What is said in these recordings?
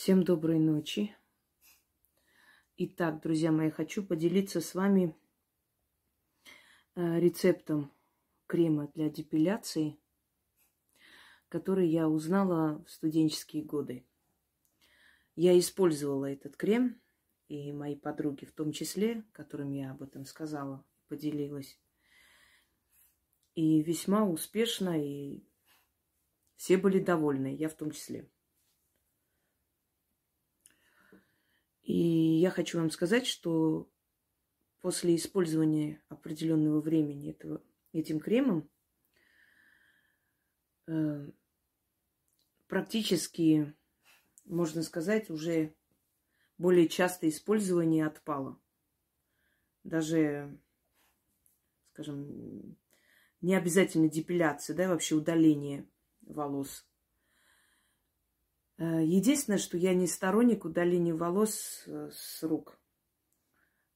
Всем доброй ночи. Итак, друзья мои, хочу поделиться с вами э, рецептом крема для депиляции, который я узнала в студенческие годы. Я использовала этот крем, и мои подруги в том числе, которым я об этом сказала, поделилась. И весьма успешно, и все были довольны, я в том числе. И я хочу вам сказать, что после использования определенного времени этого, этим кремом э, практически, можно сказать, уже более частое использование отпало. Даже, скажем, не обязательно депиляция, да, вообще удаление волос. Э, единственное, что я не сторонник удаления волос э, с рук.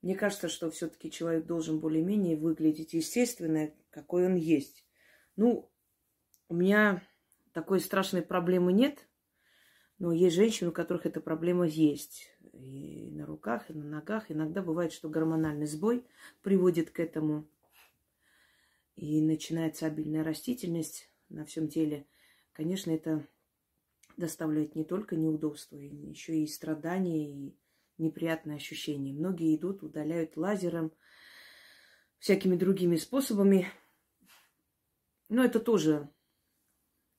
Мне кажется, что все-таки человек должен более-менее выглядеть естественно, какой он есть. Ну, у меня такой страшной проблемы нет, но есть женщины, у которых эта проблема есть. И на руках, и на ногах. Иногда бывает, что гормональный сбой приводит к этому. И начинается обильная растительность на всем теле. Конечно, это доставляет не только неудобства, еще и страдания, и неприятные ощущения. Многие идут, удаляют лазером, всякими другими способами. Но это тоже,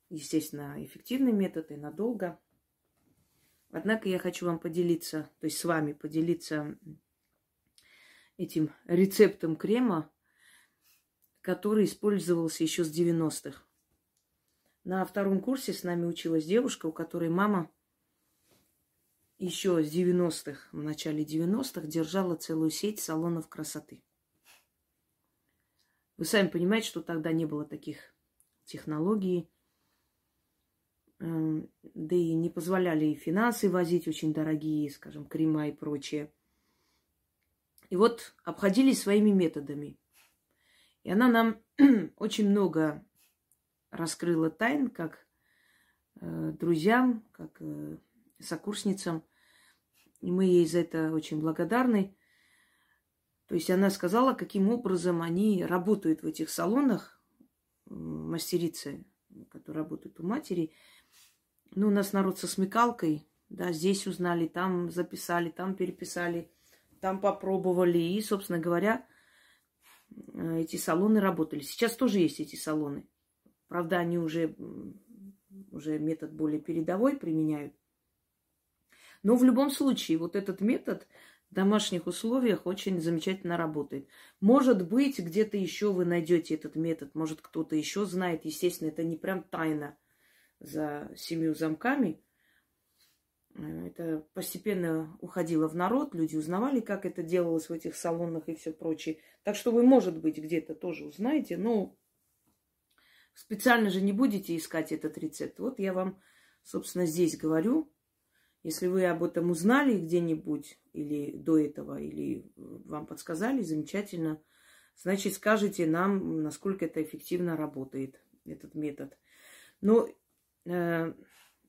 естественно, эффективный метод и надолго. Однако я хочу вам поделиться, то есть с вами поделиться этим рецептом крема, который использовался еще с 90-х. На втором курсе с нами училась девушка, у которой мама еще с 90-х, в начале 90-х, держала целую сеть салонов красоты. Вы сами понимаете, что тогда не было таких технологий, эм, да и не позволяли и финансы возить очень дорогие, скажем, крема и прочее. И вот обходились своими методами. И она нам очень много раскрыла тайн как э, друзьям, как э, сокурсницам. И мы ей за это очень благодарны. То есть она сказала, каким образом они работают в этих салонах, мастерицы, которые работают у матери. Ну, у нас народ со смекалкой, да, здесь узнали, там записали, там переписали, там попробовали. И, собственно говоря, э, эти салоны работали. Сейчас тоже есть эти салоны. Правда, они уже, уже метод более передовой применяют. Но в любом случае, вот этот метод в домашних условиях очень замечательно работает. Может быть, где-то еще вы найдете этот метод, может, кто-то еще знает. Естественно, это не прям тайна за семью замками. Это постепенно уходило в народ, люди узнавали, как это делалось в этих салонах и все прочее. Так что вы, может быть, где-то тоже узнаете, но Специально же не будете искать этот рецепт. Вот я вам, собственно, здесь говорю. Если вы об этом узнали где-нибудь или до этого, или вам подсказали, замечательно. Значит, скажите нам, насколько это эффективно работает, этот метод. Но э,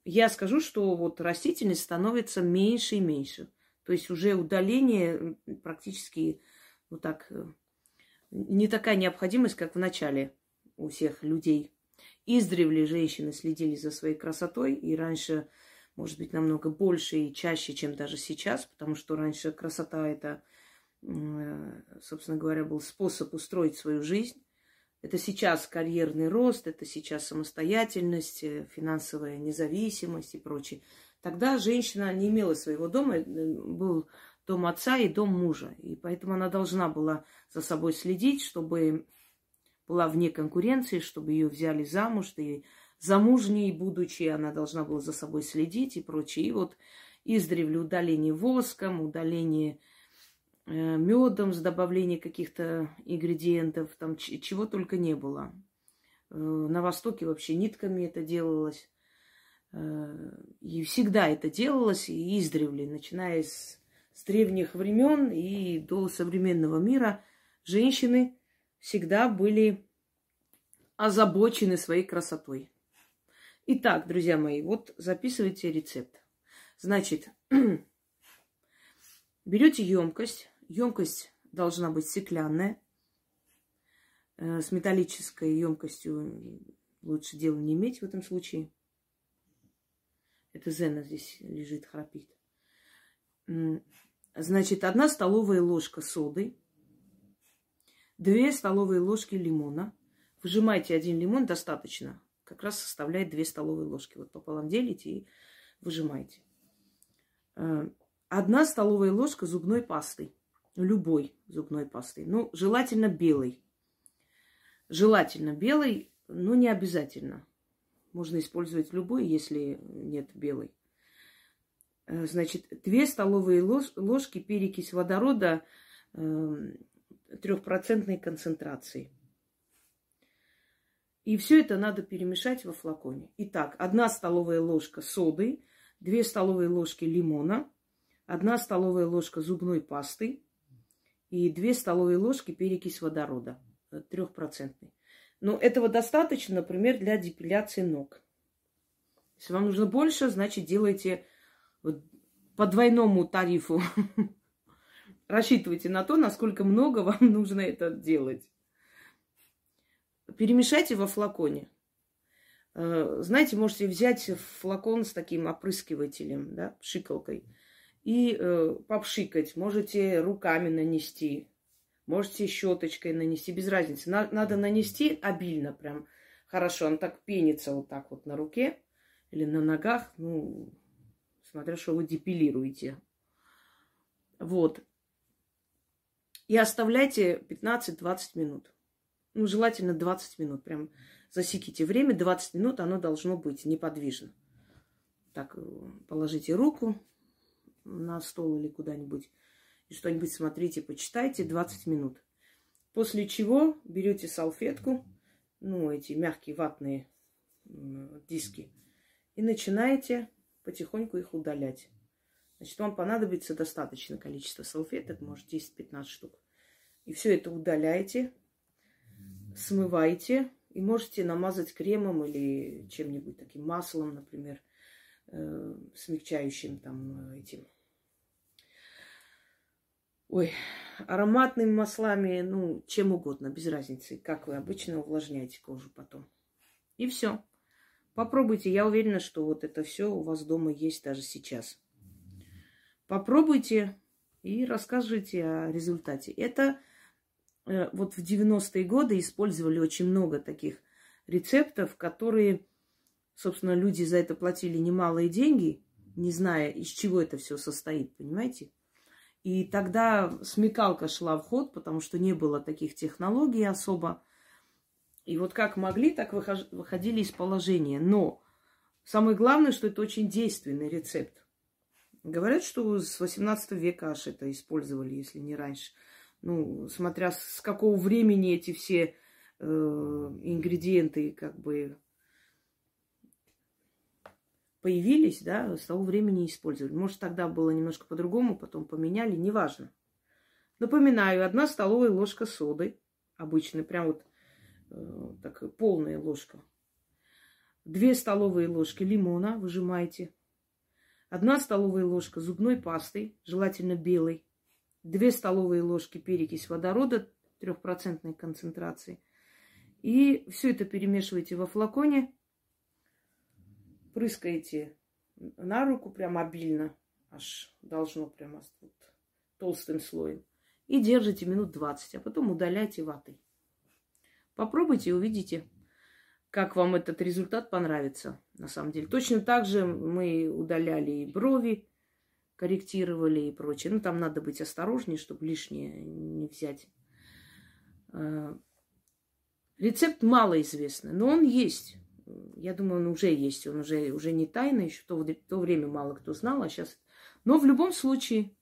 я скажу, что вот растительность становится меньше и меньше. То есть уже удаление практически вот так, э, не такая необходимость, как в начале у всех людей. Издревле женщины следили за своей красотой, и раньше, может быть, намного больше и чаще, чем даже сейчас, потому что раньше красота это, собственно говоря, был способ устроить свою жизнь. Это сейчас карьерный рост, это сейчас самостоятельность, э, финансовая независимость и прочее. Тогда женщина не имела своего дома, э, был дом отца и дом мужа. И поэтому она должна была за собой следить, чтобы была вне конкуренции, чтобы ее взяли замуж, и замужней будучи, она должна была за собой следить и прочее. И вот издревле удаление воском, удаление э, медом с добавлением каких-то ингредиентов, там чего только не было. Э, на Востоке вообще нитками это делалось. Э, и всегда это делалось, и издревле, начиная с, с древних времен и до современного мира, женщины всегда были озабочены своей красотой. Итак, друзья мои, вот записывайте рецепт. Значит, берете емкость. Емкость должна быть стеклянная. Э, с металлической емкостью лучше дело не иметь в этом случае. Это Зена здесь лежит, храпит. Значит, одна столовая ложка соды, две столовые ложки лимона. Выжимайте один лимон, достаточно. Как раз составляет две столовые ложки. Вот пополам делите и выжимайте. Э, одна столовая ложка зубной пасты. Любой зубной пасты. Ну, желательно белой. Желательно белой, но не обязательно. Можно использовать любой, если нет белой. Э, значит, две столовые ложки перекись водорода эм, трехпроцентной концентрации. И все это надо перемешать во флаконе. Итак, одна столовая ложка соды, две столовые ложки лимона, одна столовая ложка зубной пасты и две столовые ложки перекись водорода э, трехпроцентной. Но этого достаточно, например, для депиляции ног. Если вам нужно больше, значит, делайте по двойному тарифу. Рассчитывайте на то, насколько много вам нужно это делать. Перемешайте во флаконе. Э, знаете, можете взять флакон с таким опрыскивателем, да, пшикалкой, и э, попшикать. Можете руками нанести, можете щеточкой нанести, без разницы. На, надо нанести обильно, прям хорошо. Он так пенится вот так вот на руке или на ногах. Ну, смотря что вы депилируете. Вот. И оставляйте 15-20 минут. Ну, желательно 20 минут. Прям засеките время, 20 минут оно должно быть неподвижно. Так, э, положите руку на стол или куда-нибудь. И что-нибудь смотрите, почитайте 20 минут. После чего берете салфетку, ну, эти мягкие ватные диски, и начинаете потихоньку их удалять. Значит, вам понадобится достаточное количество салфеток, может 10-15 штук. И все это удаляете, смываете, и можете намазать кремом или чем-нибудь таким маслом, например, э, смягчающим там этим. Ой, ароматными маслами, ну, чем угодно, без разницы, как вы обычно увлажняете кожу потом. И все. Попробуйте, я уверена, что вот это все у вас дома есть даже сейчас. Попробуйте и рассказывайте о результате. Это э, вот в 90-е годы использовали очень много таких рецептов, которые, собственно, люди за это платили немалые деньги, не зная, из чего это все состоит, понимаете? И тогда смекалка шла в ход, потому что не было таких технологий особо. И вот как могли, так выходили из положения. Но самое главное, что это очень действенный рецепт. Говорят, что с 18 века аж это использовали, если не раньше. Ну, смотря с какого времени эти все э, ингредиенты как бы появились, да, с того времени использовали. Может, тогда было немножко по-другому, потом поменяли, неважно. Напоминаю, одна столовая ложка соды, обычной, прям вот Э, так, полная ложка. Две столовые ложки лимона выжимаете. Одна столовая ложка зубной пасты, желательно белой. Две столовые ложки перекись водорода трехпроцентной концентрации. И все это перемешиваете во флаконе. Прыскаете на руку прям обильно. Аж должно прямо вот, толстым слоем. И держите минут 20, а потом удаляйте ватой. Попробуйте и увидите, как вам этот результат понравится, на самом деле. Точно так же мы удаляли и брови, корректировали и прочее. Ну, там надо быть осторожнее, чтобы лишнее не взять. А, рецепт малоизвестный, но он есть. Я думаю, он уже есть. Он уже, уже не тайна. Еще в то, то время мало кто знал, а сейчас... Но в любом случае,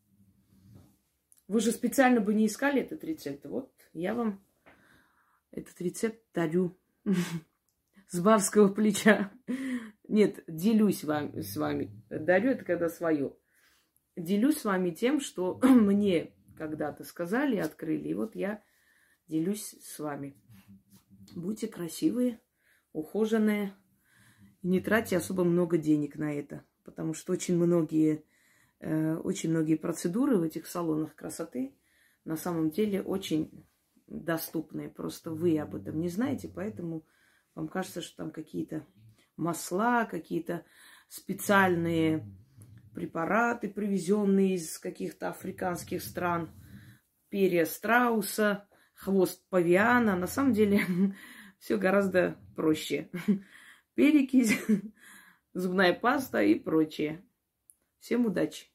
вы же специально бы не искали этот рецепт. Вот я вам этот рецепт дарю с барского плеча. Нет, делюсь вам, с вами. Дарю это когда свое. Делюсь с вами тем, что мне когда-то сказали, открыли. И вот я делюсь с вами. Будьте красивые, ухоженные. И не тратьте особо много денег на это. потому что очень многие, э, очень многие процедуры в этих салонах красоты на самом деле очень доступные. Просто вы об этом не знаете, поэтому вам кажется, что там какие-то масла, какие-то специальные препараты, привезенные из каких-то африканских стран, перья страуса, хвост павиана. На самом деле все гораздо проще. Перекись, зубная паста и прочее. Всем удачи!